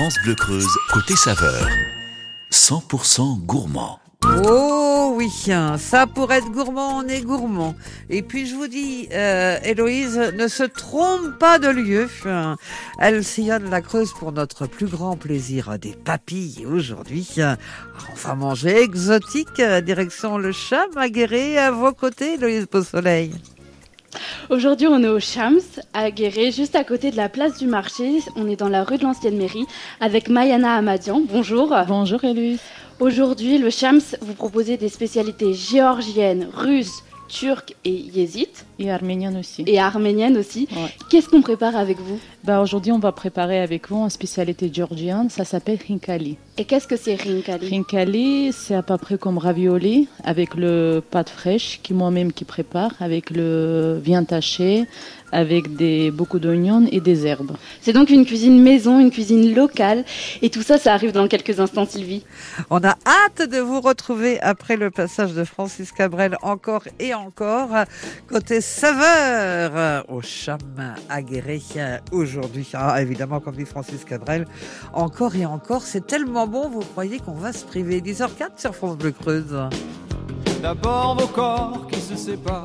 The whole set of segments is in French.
France Bleu Creuse, côté saveur. 100% gourmand. Oh oui, ça pour être gourmand, on est gourmand. Et puis je vous dis, euh, Héloïse, ne se trompe pas de lieu. Elle sillonne la Creuse pour notre plus grand plaisir des papilles aujourd'hui. On va manger exotique, direction le Guéret, à vos côtés, Héloïse Beausoleil. Aujourd'hui, on est au Chams, à Guéret, juste à côté de la place du marché. On est dans la rue de l'ancienne mairie avec Mayana Amadian. Bonjour. Bonjour, Héloïse. Aujourd'hui, le Chams, vous proposez des spécialités géorgiennes, russes, turques et yézites. Et arméniennes aussi. Et arméniennes aussi. Qu'est-ce qu'on prépare avec vous bah, Aujourd'hui, on va préparer avec vous une spécialité géorgienne. Ça s'appelle rinkali. Et qu'est-ce que c'est rinkali Rinkali, c'est à peu près comme ravioli avec le pâte fraîche qui moi-même qui prépare, avec le viande taché, avec des, beaucoup d'oignons et des herbes. C'est donc une cuisine maison, une cuisine locale. Et tout ça, ça arrive dans quelques instants, Sylvie. On a hâte de vous retrouver après le passage de Francis Cabrel encore et encore. Côté saveur, au cham aguerré aujourd'hui. Ah, évidemment, comme dit Francis Cabrel, encore et encore. C'est tellement bon, vous croyez qu'on va se priver. 10h04 sur France Bleu Creuse. D'abord vos corps qui se séparent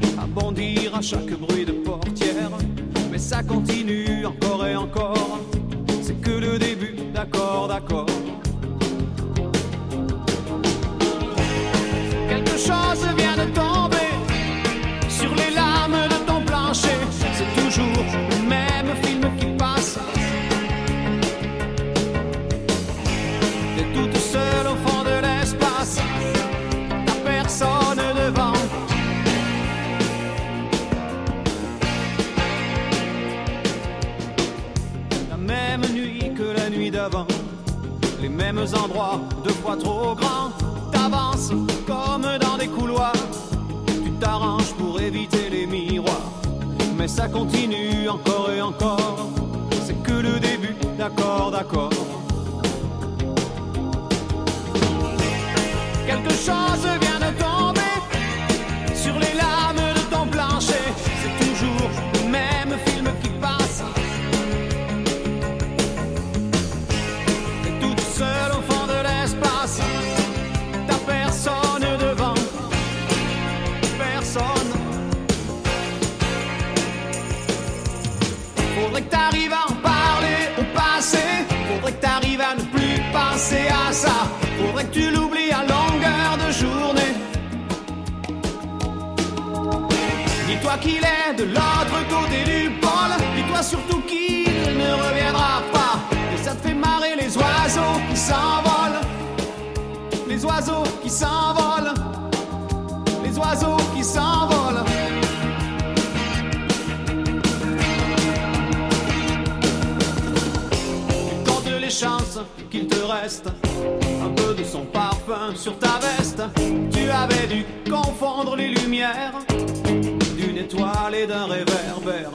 bondir à chaque bruit de portière. Mais ça continue encore et encore. C'est que le début, d'accord, d'accord. Mêmes endroits, deux fois trop grands. T'avances comme dans des couloirs. Tu t'arranges pour éviter les miroirs. Mais ça continue encore et encore. C'est que le début, d'accord, d'accord. Quelque chose vient Qu'il est de l'autre côté du pôle. Dis-toi surtout qu'il ne reviendra pas. Et ça te fait marrer les oiseaux qui s'envolent. Les oiseaux qui s'envolent. Les oiseaux qui s'envolent. Les chances qu'il te reste un peu de son parfum sur ta veste. Tu avais dû confondre les lumières et d'un réverbère.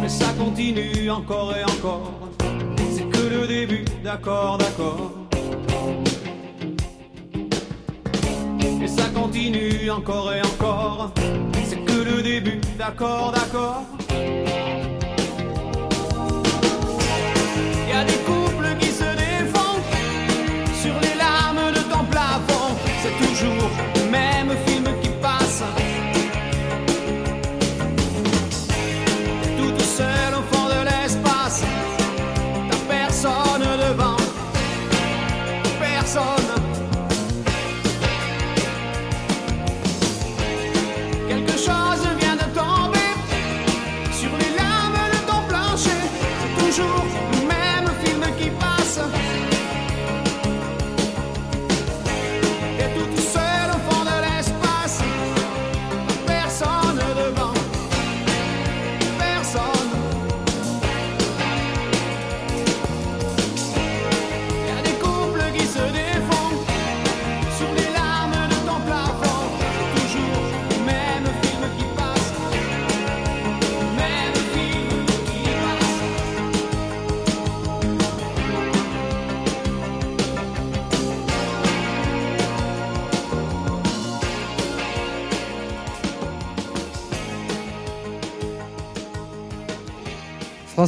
Mais ça continue encore et encore. C'est que le début, d'accord, d'accord. Et ça continue encore et encore. C'est que le début, d'accord, d'accord. Y a des couples qui se défendent sur les larmes de ton plafond. C'est toujours le même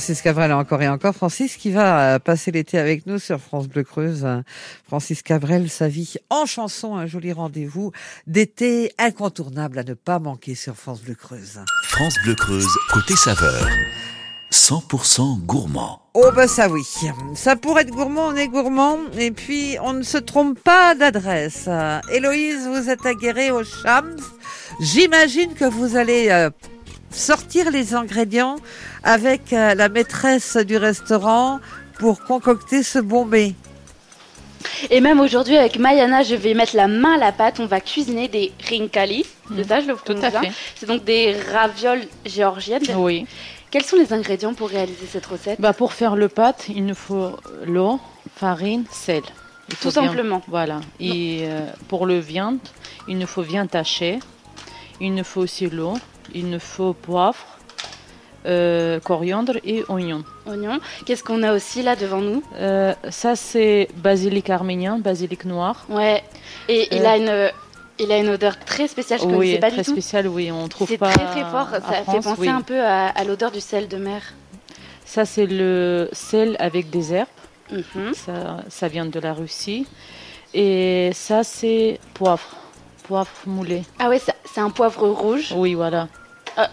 Francis Cabrel encore et encore. Francis qui va euh, passer l'été avec nous sur France Bleu Creuse. Francis Cabrel, sa vie en chanson, un joli rendez-vous d'été incontournable à ne pas manquer sur France Bleu Creuse. France Bleu Creuse, côté saveur. 100% gourmand. Oh bah ça oui, ça pourrait être gourmand, on est gourmand, et puis on ne se trompe pas d'adresse. Euh, Héloïse, vous êtes aguerrée au Chams. J'imagine que vous allez euh, sortir les ingrédients avec euh, la maîtresse du restaurant pour concocter ce bon mets. Et même aujourd'hui, avec Mayana, je vais mettre la main à la pâte. On va cuisiner des rinkali. De ça, je le. Tout prononce à bien. fait. C'est donc des ravioles géorgiennes. Oui. Quels sont les ingrédients pour réaliser cette recette? Bah, pour faire le pâte, il nous faut l'eau, farine, sel. Il Tout bien- simplement. Voilà. Et euh, pour le viande, il nous faut viande hachée. Il nous faut aussi l'eau. Il nous faut poivre, euh, coriandre et oignon. Oignons. Qu'est-ce qu'on a aussi là devant nous? Euh, ça, c'est basilic arménien, basilic noir. Ouais. Et il, Euh. a une, il a une odeur très spéciale. Je ne oui, connaissais pas très du tout. spécial, oui, on trouve C'est pas. très très fort. Ça fait penser oui. un peu à, à l'odeur du sel de mer. Ça, c'est le sel avec des herbes. Mhm. Ça, ça vient de la Russie. Et ça, c'est poivre. Poivre moulé. Ah ouais, c'est un poivre rouge. Oui, voilà. Ah.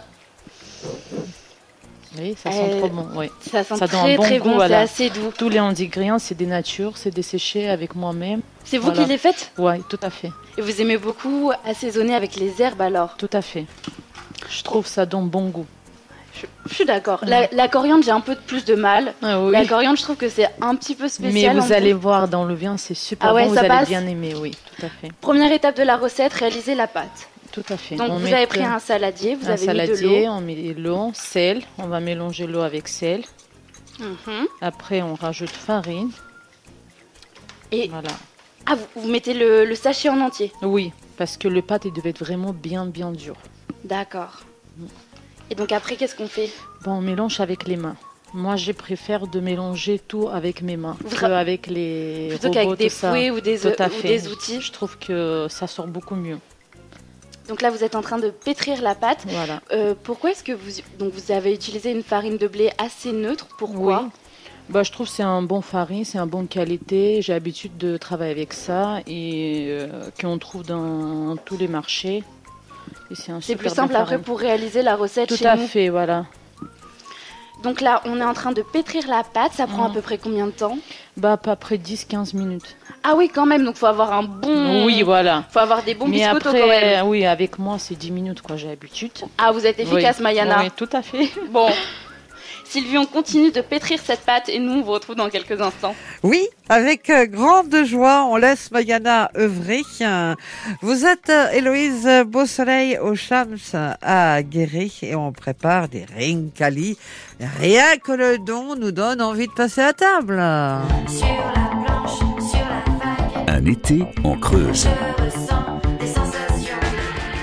Oui, ça sent Euh, trop bon. Oui. Ça sent Ça donne un très bon très goût, bon. C'est assez doux. Tous les ingrédients, c'est des natures, c'est desséché avec moi-même. C'est vous Voilà. qui les faites? Oui, tout à fait. Et vous aimez beaucoup assaisonner avec les herbes alors? Tout à fait. Je trouve ça donne bon goût. Je, suis d'accord. La, la coriandre, j'ai un peu plus de mal. Ah oui. La coriandre, je trouve que c'est un petit peu Mais spécial. vous en allez voir dans le vin, c'est super Ah ouais, bon, vous allez bien aimer, oui, tout à fait. Première étape de la recette, réaliser la pâte. Tout à fait. Donc On vous avez pris un saladier, vous un avez mis de saladier, on met l'eau, sel, on va mélanger l'eau avec sel. Mhm. Après, on rajoute farine. Et Voilà. ah, vous, vous mettez le, le sachet en entier? Oui, parce que le pâte, il devait être vraiment bien, bien dur. D'accord. Et donc après, qu'est-ce qu'on fait Bon, on mélange avec les mains. Moi, je préfère de mélanger tout avec mes mains, Vra- avec les Plutôt qu'avec des fouets ou des, ou des outils. Je trouve que ça sort beaucoup mieux. Donc là, vous êtes en train de pétrir la pâte. Voilà. Euh, pourquoi est-ce que vous, donc vous avez utilisé une farine de blé assez neutre? Pourquoi? Oui. Bah, je trouve que c'est un bon farine, c'est un bonne qualité. J'ai l'habitude de travailler avec ça et euh, qu'on trouve dans tous les marchés. C'est plus simple après pour réaliser la recette Tout chez à nous. fait, voilà. Donc là, on est en train de pétrir la pâte. Ça prend à Mhm. peu près combien de temps Bah, à peu près 10-15 minutes. Ah oui, quand même. Donc faut avoir un bon. Oui, voilà. Faut avoir des bons Mais quand même. oui, avec moi, c'est 10 minutes, quoi, j'ai l'habitude. Ah, vous êtes efficace, Oui. Mayana. Oui, tout à fait. Bon. Sylvie, on continue de pétrir cette pâte et nous, on vous retrouve dans quelques instants. Oui, avec euh, grande joie, on laisse Mayana œuvrer. Vous êtes euh, Héloïse Beausoleil au Chams à Guéret et on prépare des rinkali. Rien que le don nous donne envie de passer à table. Un été en Creuse.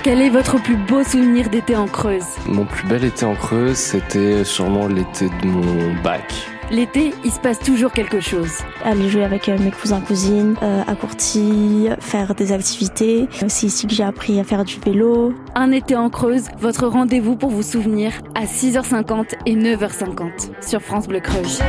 Quel est votre plus beau souvenir d'été en Creuse Mon plus bel été en Creuse, c'était sûrement l'été de mon bac. L'été, il se passe toujours quelque chose. aller jouer avec euh, mes cousins cousines, euh, à Courty, faire des activités. C'est ici que j'ai appris à faire du vélo. Un été en Creuse, votre rendez-vous pour vous souvenir à 6h50 et 9h50 sur France Bleu Creuse.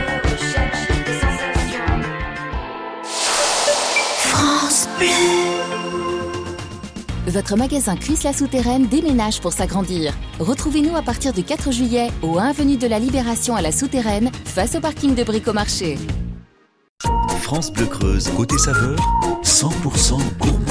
Votre magasin Chris la Souterraine déménage pour s'agrandir. Retrouvez-nous à partir du 4 juillet au 1 avenue de la Libération à la Souterraine, face au parking de Bricomarché. France Bleu Creuse, côté saveur, 100% gourmand.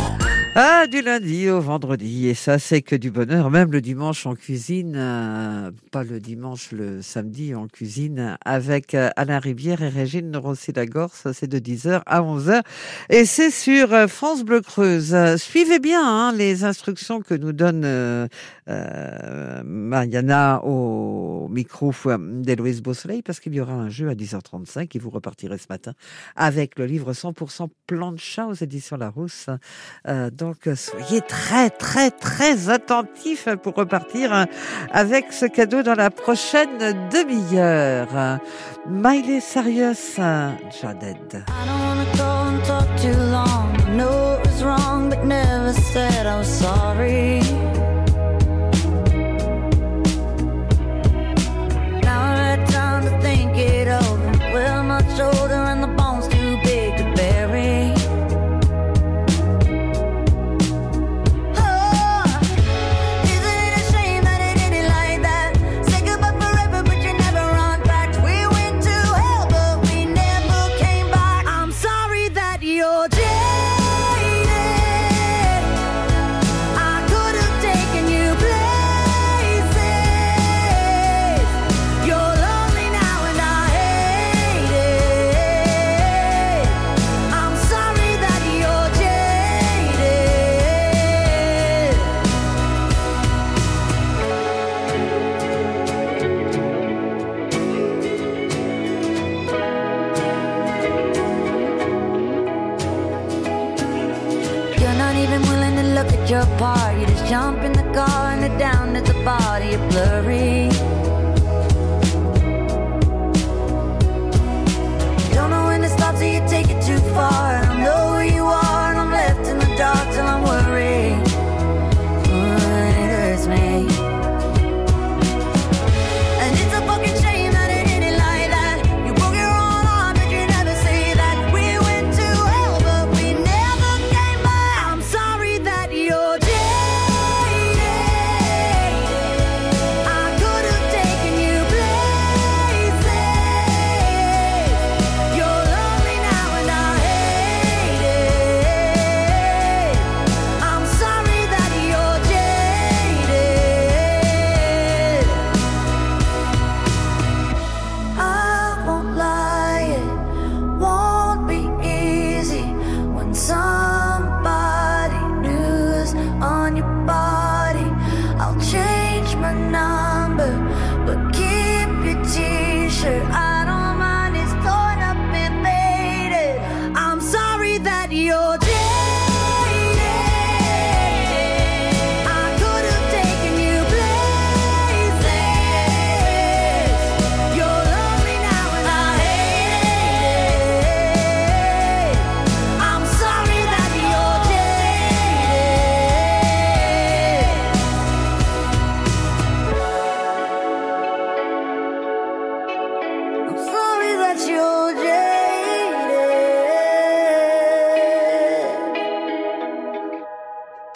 Ah, du lundi au vendredi, et ça c'est que du bonheur, même le dimanche en cuisine, euh, pas le dimanche, le samedi en cuisine, avec euh, Alain Rivière et Régine Rossi-Lagor, ça c'est de 10h à 11h, et c'est sur euh, France Bleu Creuse. Suivez bien hein, les instructions que nous donne euh, Mariana au micro d'Héloïse Beausoleil, parce qu'il y aura un jeu à 10h35 et vous repartirez ce matin avec le livre 100% plancha aux éditions Larousse. Donc euh, soyez très très très attentifs pour repartir euh, avec ce cadeau dans la prochaine demi-heure. Miley Cyrus, Jaded.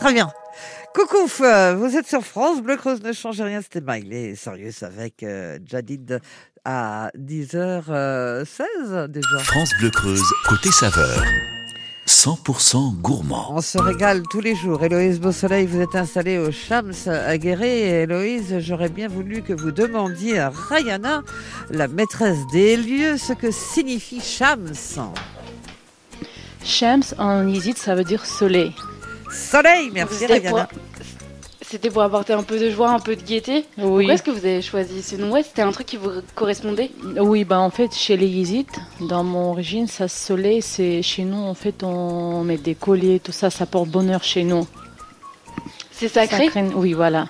Très bien. Coucou, euh, vous êtes sur France, Bleu Creuse ne change rien, c'était Miley Sirius avec euh, Jadid à 10h16 déjà. France Bleu Creuse, côté saveur. 100% gourmand. On se régale tous les jours. Héloïse Beausoleil, vous êtes installée au Chams à Guéret. Et Héloïse, j'aurais bien voulu que vous demandiez à Rayana, la maîtresse des lieux, ce que signifie Chams. Shams en yézid, ça veut dire soleil. Soleil, merci C'était pour- Rayana. C'était pour apporter un peu de joie, un peu de gaieté. Oui. Pourquoi est-ce que vous avez choisi ce nom Ouais, c'était un truc qui vous correspondait Oui, bah en fait, chez les Yézites, dans mon origine, ça soleil, c'est chez nous, en fait, on met des colliers, tout ça, ça porte bonheur chez nous. C'est sacré Sacré- Oui, voilà.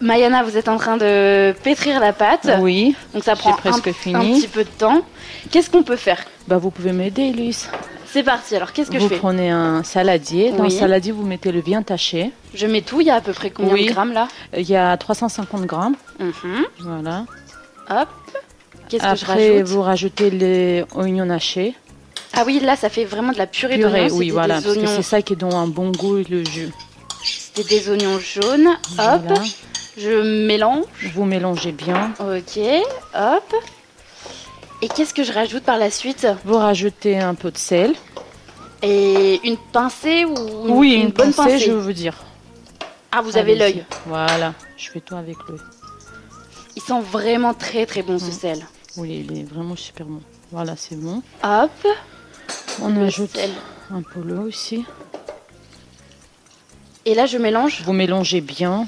Mayana, vous êtes en train de pétrir la pâte. Oui, Donc ça prend un, presque un fini. petit peu de temps. Qu'est-ce qu'on peut faire Bah, vous pouvez m'aider, Luis. C'est parti, alors qu'est-ce que Vous je fais prenez un saladier. Dans Oui. le saladier, vous mettez le viande taché. Je mets tout, il y a à peu près combien Oui. de grammes là Il y a 350 grammes. Mhm. Voilà. Hop. Qu'est-ce que je Après, rajoute vous rajoutez les oignons hachés. Ah oui, là ça fait vraiment de la purée, Purée, d'oignons. oui, voilà. Parce que c'est ça qui donne un bon goût et le jus. c'était des oignons jaunes. Hop. Voilà. Je mélange. Vous mélangez bien. Ok. Hop. Et qu'est-ce que je rajoute par la suite Vous rajoutez un peu de sel. Et une pincée ou une, oui, une une, bonne pincée, pincée je veux dire. Ah, vous avez l'œil. Voilà, je fais tout avec l'œil. Il sent vraiment très très bon ce Mm. sel. Oui, il est vraiment super bon. Voilà, c'est bon. Hop. On le ajoute sel. un peu l'eau aussi. Et là je mélange. Vous mélangez bien,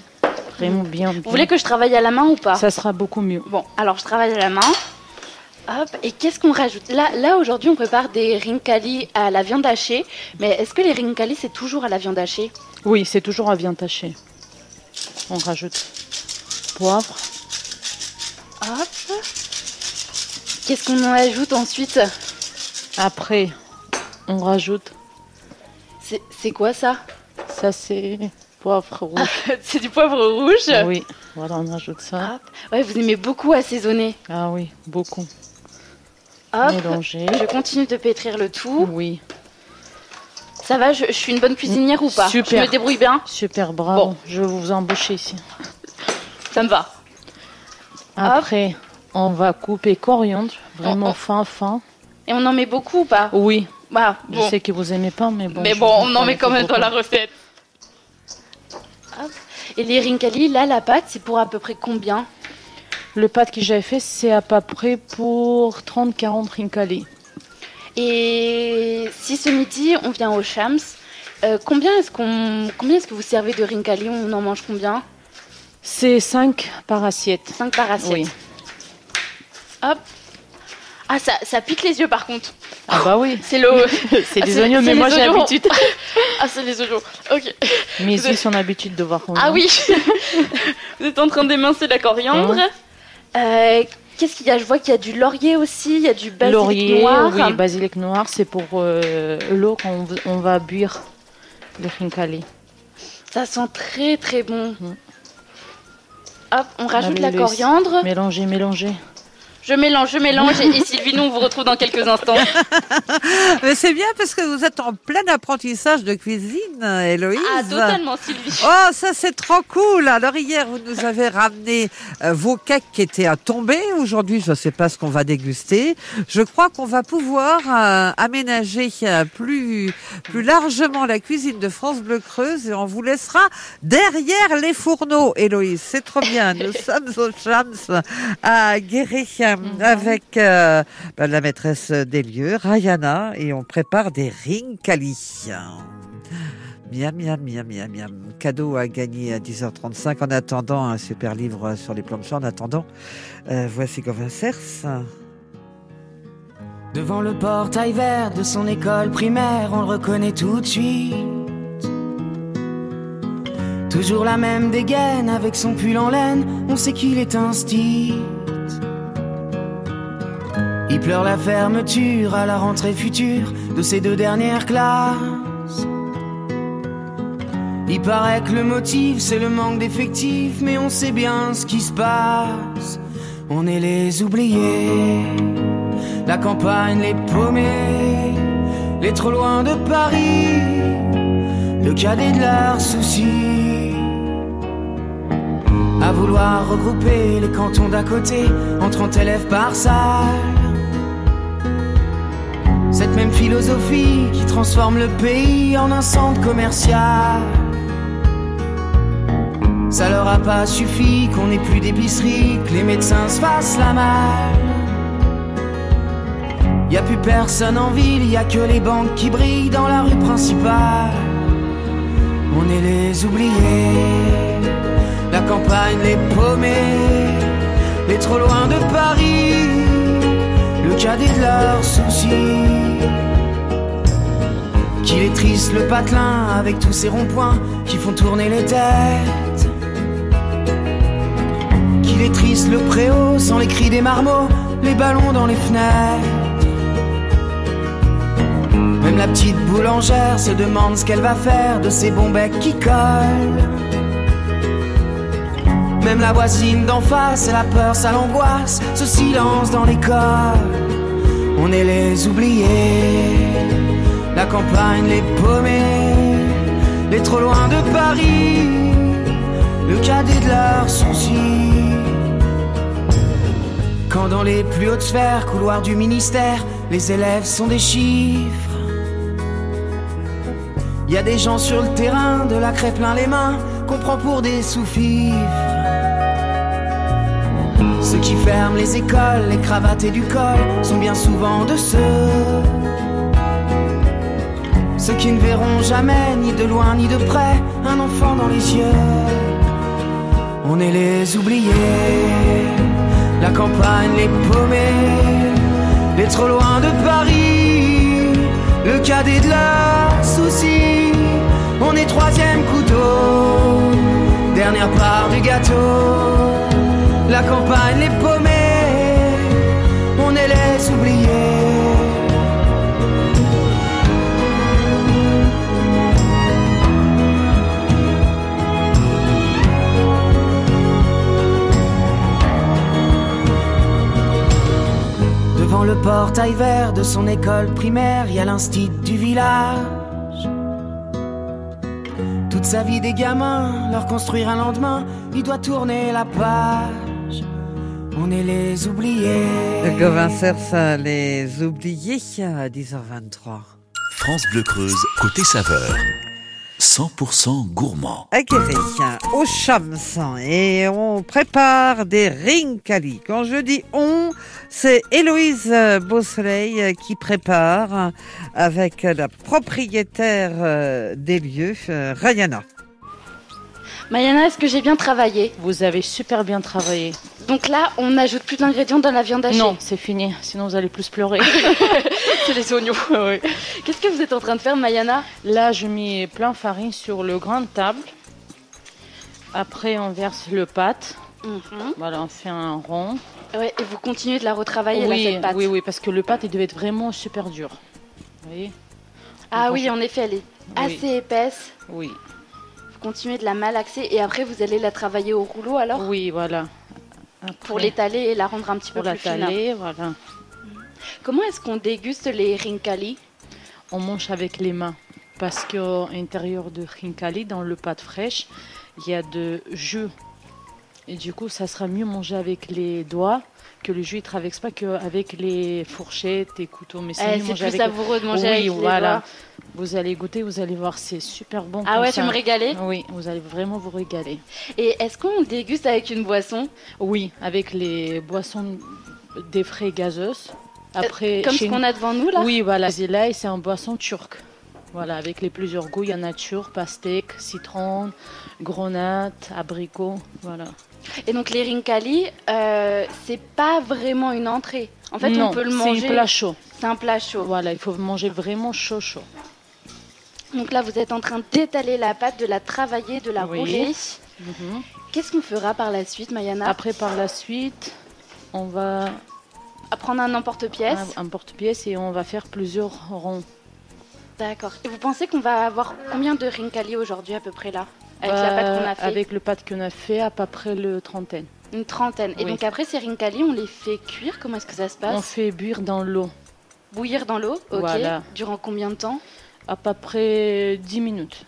vraiment bien. Vous voulez que je travaille à la main ou pas? Ça sera beaucoup mieux. Bon, alors je travaille à la main. Hop, et qu'est-ce qu'on rajoute? Là, là aujourd'hui, on prépare des rincali à la viande hachée. Mais est-ce que les rincali, c'est toujours à la viande hachée? Oui, c'est toujours à viande tachée. On rajoute poivre. Hop. Qu'est-ce qu'on en ajoute ensuite? Après, on rajoute. C'est c'est quoi ça? Ça, c'est poivre rouge. C'est du poivre rouge? Oui, voilà, on rajoute ça. Hop. Ouais, vous aimez beaucoup assaisonner. Ah oui, beaucoup. Hop. Mélanger. Je continue de pétrir le tout. Oui, Ça va, je, je suis une bonne cuisinière ou pas? Super. Je me débrouille bien? Super bravo. Bon. Je vais vous embaucher ici. Ça me va. Après, on va couper coriandre, vraiment Oh, oh. fin, fin. Et on en met beaucoup ou pas? Oui, Bah, je sais que vous aimez pas, mais bon. Mais bon, on en met quand même beaucoup. dans la recette. Hop. Et les rincali, là, la pâte, c'est pour à peu près combien? Le pâte que j'avais fait, c'est à peu près pour 30-40 rincali. Et si ce midi, on vient au Shams, euh, combien est-ce qu'on, combien est-ce que vous servez de rincali On en mange combien? C'est 5 par assiette. 5 par assiette. Oui. Hop. Ah, ça, ça pique les yeux par contre. Ah bah oui. C'est l'eau. C'est Ah, des oignons, mais moi j'ai l'habitude. Ah, c'est les oignons. Ok. Mes yeux êtes- sont l'habitude de voir. Ah oui. Vous êtes en train d'émincer la coriandre. Euh, Qu'est-ce qu'il y a? Je vois qu'il y a du laurier aussi, il y a du basilic Laurier, noir. oui, basilic noir, c'est pour euh, l'eau qu'on on va buire le khinkali. Ça sent très très bon. Hop, on rajoute Allez, la coriandre. Mélangez, mélangez. Je mélange, je mélange. et, et Sylvie, nous, on vous retrouve dans quelques instants. Mais c'est bien parce que vous êtes en plein apprentissage de cuisine, Héloïse. Ah, totalement, Sylvie. Oh, ça c'est trop cool. Alors hier, vous nous avez ramené euh, vos cakes qui étaient à tomber. Aujourd'hui, je ne sais pas ce qu'on va déguster. Je crois qu'on va pouvoir euh, aménager euh, plus, plus largement la cuisine de France Bleu Creuse et on vous laissera derrière les fourneaux, Héloïse. C'est trop bien. Nous sommes au Chams à Guéret avec euh, bah, la maîtresse des lieux, Rayana, et on prépare des rinkali. Miam, miam, miam, miam, miam. Cadeau à gagner à 10h35 en attendant un super livre sur les plans de champ. En attendant, euh, voici Gauvin Cers. Devant le portail vert de son école primaire, on le reconnaît tout de suite. Toujours la même dégaine avec son pull en laine, on sait qu'il est un style. Il pleure la fermeture à la rentrée future de ses deux dernières classes. Il paraît que le motif c'est le manque d'effectifs, mais on sait bien ce qui se passe. On est les oubliés, la campagne les paumés, les trop loin de Paris, le cadet de leurs soucis. À vouloir regrouper les cantons d'à côté en 30 élèves par salle. Même philosophie qui transforme le pays en un centre commercial. Ça leur a pas suffi qu'on ait plus d'épicerie, que les médecins se fassent la malle. Y a plus personne en ville, y a que les banques qui brillent dans la rue principale. On est les oubliés, la campagne les paumés, les trop loin de Paris, de leurs soucis. Qu'il est triste le patelin avec tous ces ronds-points qui font tourner les têtes. Qu'il est triste le préau sans les cris des marmots, les ballons dans les fenêtres. Même la petite boulangère se demande ce qu'elle va faire de ces bons becs qui collent. Même la voisine d'en face, elle a peur, ça l'angoisse, ce silence dans l'école. On est les oubliés, la campagne les paumés, les trop loin de Paris, le cadet de leurs soucis. Quand dans les plus hautes sphères, couloirs du ministère, les élèves sont des chiffres. Y a des gens sur le terrain, de la craie plein les mains, qu'on prend pour des sous-fifres. Qui ferment les écoles, les cravates et du col sont bien souvent de ceux. Ceux qui ne verront jamais, ni de loin ni de près, un enfant dans les yeux. On est les oubliés, la campagne les paumés, les trop loin de Paris, le cadet de leurs soucis. On est troisième couteau, dernière part du gâteau. La campagne les paumés, on les oubliés. Devant le portail vert de son école primaire, y a l'instit du village. Toute sa vie des gamins, leur construire un lendemain, il doit tourner la page. On est les oubliés. Gauvin Cers, les oubliés à 10h23. France Bleu Creuse, côté saveur. 100% gourmand. à Guéret, au Chams, et on prépare des rinkali. Quand je dis on, c'est Héloïse Beausoleil qui prépare avec la propriétaire euh, des lieux, euh, Rayana. Mayana, est-ce que j'ai bien travaillé Vous avez super bien travaillé. Donc là, on n'ajoute plus d'ingrédients dans la viande hachée Non, c'est fini. Sinon, vous allez plus pleurer. c'est les oignons. Oui. Qu'est-ce que vous êtes en train de faire, Mayana? Là, je mets plein farine sur le grande table. Après, on verse le pâte. Mhm. Voilà, on fait un rond. Ouais, et vous continuez de la retravailler, oui, là, cette pâte oui, oui, parce que le pâte, il devait être vraiment super dur. Vous voyez? Ah Donc, oui, en effet, elle est Oui. assez épaisse. Oui. Vous continuez de la malaxer et après, vous allez la travailler au rouleau, alors? Oui, voilà. Pour l'étaler et la rendre un petit pour peu plus fine. voilà. Comment est-ce qu'on déguste les rincali On mange avec les mains. Parce qu'à l'intérieur de rincali, dans le pâte fraîche, il y a de jus. Et du coup, ça sera mieux manger avec les doigts que le jus ne traverse pas qu'avec les fourchettes et couteaux. Mais Eh, mieux c'est manger plus avec- savoureux de manger oui, avec les voilà. doigts. Vous allez goûter, vous allez voir, c'est super bon. Ah comme ouais, ça. tu me régaler Oui, vous allez vraiment vous régaler. Et est-ce qu'on déguste avec une boisson? Oui, avec les boissons des frais gazeuses. Après, Euh, Comme chez ce qu'on a devant nous, là? Oui, voilà. Zilay, c'est un boisson turc. Voilà, avec les plusieurs goûts. Il y a nature, pastèque, citron, grenade, abricot. Voilà. Et donc les rincali, euh, c'est pas vraiment une entrée. En fait, Non, on peut le c'est manger. un plat chaud. C'est un plat chaud. Voilà, il faut manger vraiment chaud, chaud. Donc là, vous êtes en train d'étaler la pâte, de la travailler, de la Oui. rouler. Mhm. Qu'est-ce qu'on fera par la suite, Mayana? Après, par la suite, on va À prendre un emporte-pièce. un, un porte-pièce et on va faire plusieurs ronds. D'accord. Et vous pensez qu'on va avoir combien de rincali aujourd'hui à peu près là? Avec la pâte qu'on a fait Avec le pâte qu'on a fait, à peu près le trentaine. Une trentaine. Et Oui. donc après ces rincali, on les fait cuire Comment est-ce que ça se passe On fait buire dans l'eau. Bouillir dans l'eau Ok. Voilà. Durant combien de temps À peu près 10 minutes.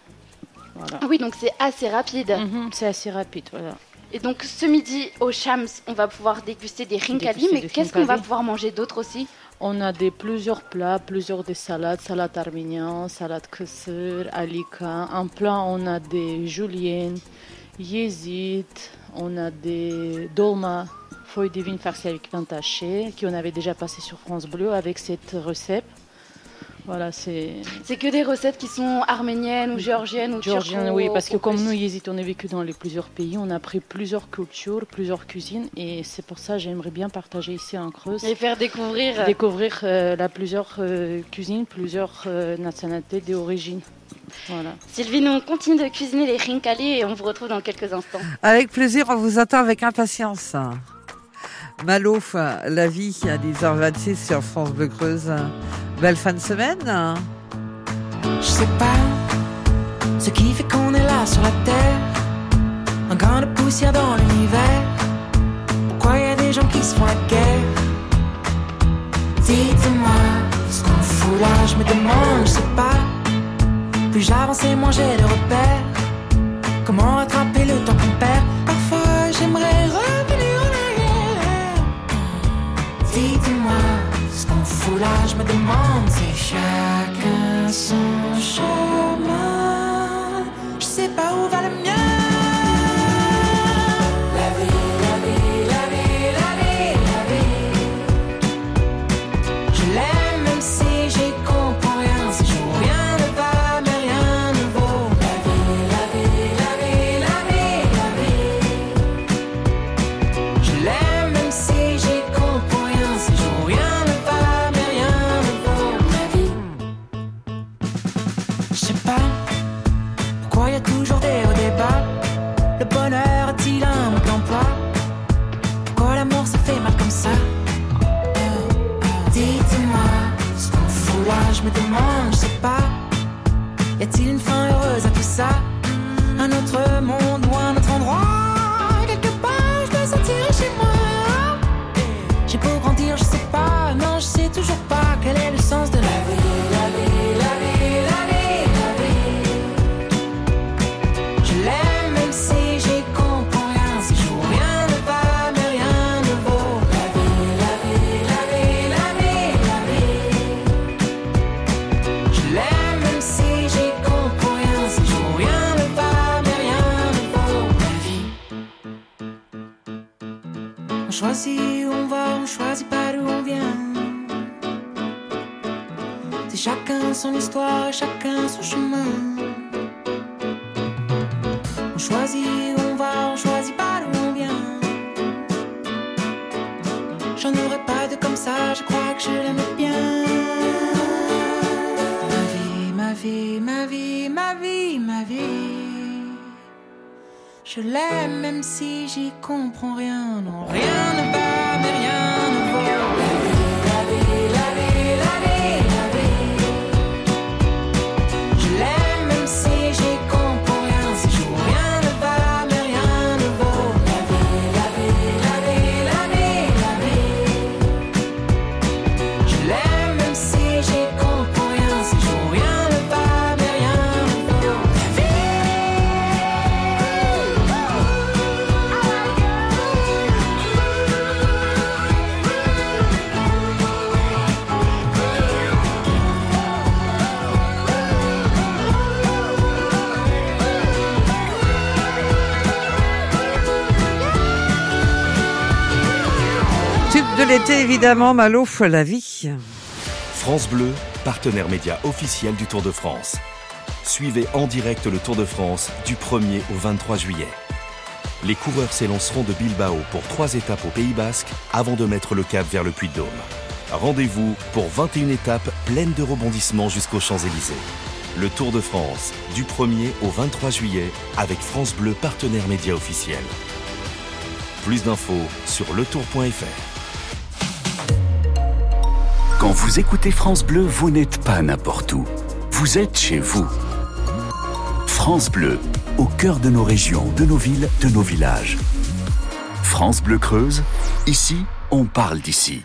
Voilà. Ah oui, donc c'est assez rapide. Mhm, c'est assez rapide, voilà. Et donc ce midi au Shams, on va pouvoir déguster des rincali, mais qu'est-ce qu'on va pouvoir manger d'autre aussi On a des plusieurs plats, plusieurs des salades, salade arménienne, salade kısır, alika. En plat, on a des juliennes, yézid, on a des dolma, feuilles divines farcies avec pain taché, qu'on avait déjà passé sur France Bleu avec cette recette. Voilà, c'est C'est que des recettes qui sont arméniennes ou géorgiennes ou Georgien, turco- oui, parce que comme plus. nous, Yézid, on a vécu dans les plusieurs pays, on a appris plusieurs cultures, plusieurs cuisines, et c'est pour ça que j'aimerais bien partager ici en Creuse. Et faire découvrir. Découvrir euh, la plusieurs euh, cuisines, plusieurs euh, nationalités d'origine. Voilà. Sylvie, nous on continue de cuisiner les rincali et on vous retrouve dans quelques instants. Avec plaisir, on vous attend avec impatience. Malouf, la vie à 10h26 sur France Bleu Creuse. Belle fin de semaine. Je sais pas ce qui fait qu'on est là sur la terre. Un grain de poussière dans l'univers. Pourquoi y a des gens qui se font la guerre? Dites-moi ce qu'on fout là, je me demande, je sais pas. Plus j'avance et moins j'ai de repères. Comment là, je me demande. C'est chacun son chemin. Je sais pas où va le mien. Choisit où on va, on choisit pas d'où on vient. C'est chacun son histoire, chacun son chemin. Je l'aime même si j'y comprends rien. Non, rien ne va, mais rien ne vaut. La vie, la vie, la vie, la vie. L'été, évidemment, Malouf, la vie. France Bleu, partenaire média officiel du Tour de France. Suivez en direct le Tour de France du 1er au 23 juillet. Les coureurs s'élanceront de Bilbao pour trois étapes au Pays Basque avant de mettre le cap vers le Puy-de-Dôme. Rendez-vous pour 21 étapes pleines de rebondissements jusqu'aux Champs-Élysées. Le Tour de France du 1er au 23 juillet avec France Bleu, partenaire média officiel. Plus d'infos sur letour.fr. Quand vous écoutez France Bleu, vous n'êtes pas n'importe où. Vous êtes chez vous. France Bleu, au cœur de nos régions, de nos villes, de nos villages. France Bleu Creuse, ici, on parle d'ici.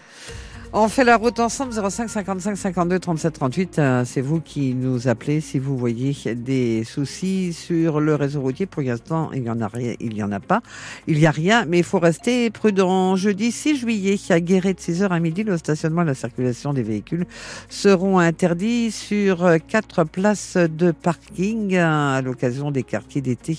On fait la route ensemble 05 55 52 37 38. Euh, c'est vous qui nous appelez si vous voyez des soucis sur le réseau routier. Pour l'instant, il y en a rien, il y en a pas. Il y a rien, mais il faut rester prudent. Jeudi 6 juillet, à Guéret de 6h à midi, le stationnement et la circulation des véhicules seront interdits sur quatre places de parking euh, à l'occasion des quartiers d'été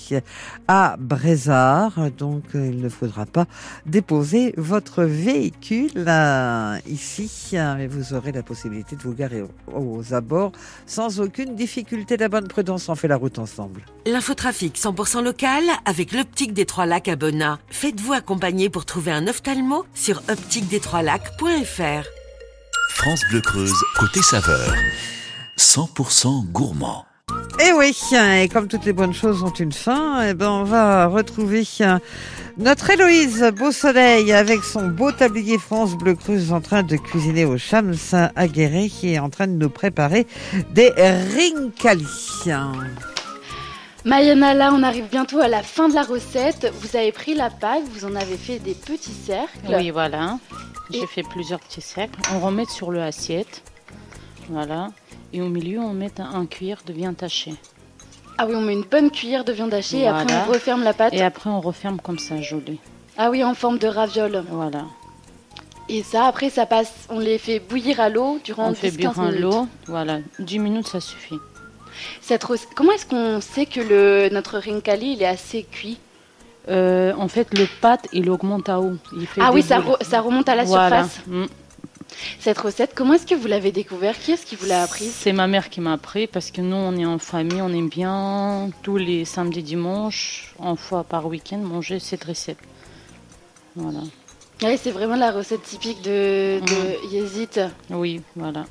à Brézard. Donc, euh, il ne faudra pas déposer votre véhicule euh, ici, euh, mais vous aurez la possibilité de vous garer aux, abords sans aucune difficulté. La bonne prudence, on fait la route ensemble. L'infotrafic 100% local avec l'optique des Trois Lacs à Bonnat. Faites-vous accompagner pour trouver un ophtalmo sur optiquedestroislacs.fr. France Bleu Creuse, côté saveur. 100% gourmand. Et oui, et comme toutes les bonnes choses ont une fin, eh ben on va retrouver euh, notre Héloïse Beau Soleil avec son beau tablier France Bleu Creuse en train de cuisiner au Chams à Guéret qui est en train de nous préparer des rincali. Mayana, là, on arrive bientôt à la fin de la recette. Vous avez pris la pâte, vous en avez fait des petits cercles. Oui, voilà. J'ai Et- fait plusieurs petits cercles. On remet sur le assiette. Voilà. Et au milieu, on met un, cuillère de viande hachée. Ah oui, on met une bonne cuillère de viande hachée et après on referme la pâte. Et après, on referme comme ça, joli. Ah oui, en forme de raviole. Voilà. Et ça, après, ça passe, on les fait bouillir à l'eau durant On fait 10-15 bouillir minutes. l'eau. Voilà. 10 minutes, ça suffit. Cette Comment est-ce qu'on sait que le... notre rincali, il est assez cuit? Euh, en fait, le pâte, il augmente à. Il fait Ah oui, ça, boules. re- ça remonte à la Voilà. surface. Mm. Cette recette, comment est-ce que vous l'avez découvert? Qui est-ce qui vous l'a apprise? C'est ma mère qui m'a appris parce que nous, on est en famille, on aime bien tous les samedis, dimanches, une fois par week-end, manger cette recette. Voilà. Ouais, c'est vraiment la recette typique de, de Yezid. Oui, voilà.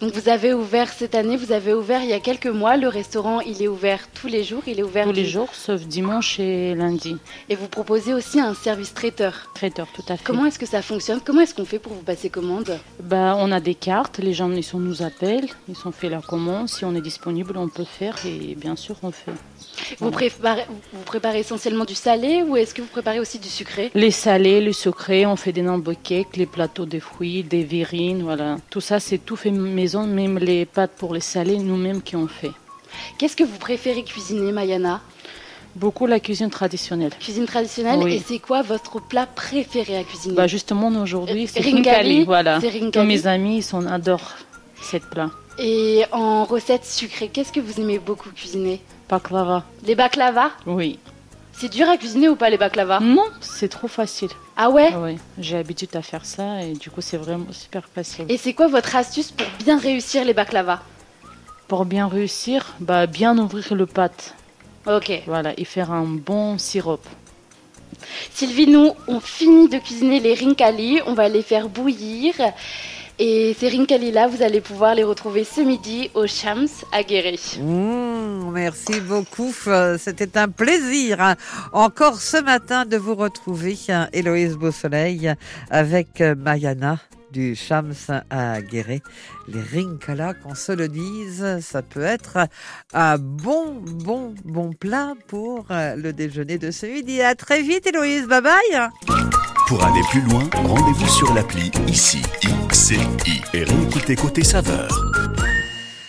Donc vous avez ouvert cette année, vous avez ouvert il y a quelques mois. Le restaurant, il est ouvert tous les jours. Il est ouvert Tous les jours, sauf dimanche et lundi. Et vous proposez aussi un service traiteur. Traiteur, tout à fait. Comment est-ce que ça fonctionne? Comment est-ce qu'on fait pour vous passer commande? Bah, on a des cartes, les gens ils sont, nous appellent, ils ont fait la commande. Si on est disponible, on peut faire et bien sûr, on fait. Vous, préparez, vous préparez essentiellement du salé ou est-ce que vous préparez aussi du sucré? Les salés, les sucrés, on fait des cakes, les plateaux de fruits, des verrines, voilà. Tout ça, c'est tout fait maison, même les pâtes pour les salés, nous-mêmes qui on fait. Qu'est-ce que vous préférez cuisiner, Mayana? Beaucoup la cuisine traditionnelle. Cuisine traditionnelle Oui. Et c'est quoi votre plat préféré à cuisiner? Bah justement, aujourd'hui, c'est Rincali, rincali, voilà. Tous mes amis, ils adorent cette plat. Et en recette sucrée, qu'est-ce que vous aimez beaucoup cuisiner? Baklava. Les baklava? Oui. C'est dur à cuisiner ou pas les baklava? Non, c'est trop facile. Ah ouais? Oui, j'ai l'habitude à faire ça et du coup, c'est vraiment super facile. Et c'est quoi votre astuce pour bien réussir les baklava? Pour bien réussir, bah, bien ouvrir le pâte. Ok. Voilà, et faire un bon sirop. Sylvie, nous, on finit de cuisiner les rincali, on va les faire bouillir. Et ces Rinkali-là, vous allez pouvoir les retrouver ce midi au Shams à Guéret. Mmh, merci beaucoup. C'était un plaisir hein, encore ce matin de vous retrouver, hein, Héloïse Beausoleil, avec euh, Mayana du Shams à Guéret. Les Rinkala, qu'on se le dise, ça peut être un bon, bon, bon plat pour euh, le déjeuner de ce midi. À très vite, Héloïse. Bye bye. Pour aller plus loin, rendez-vous sur l'appli ICI, ICI et réécoutez Côté Saveur.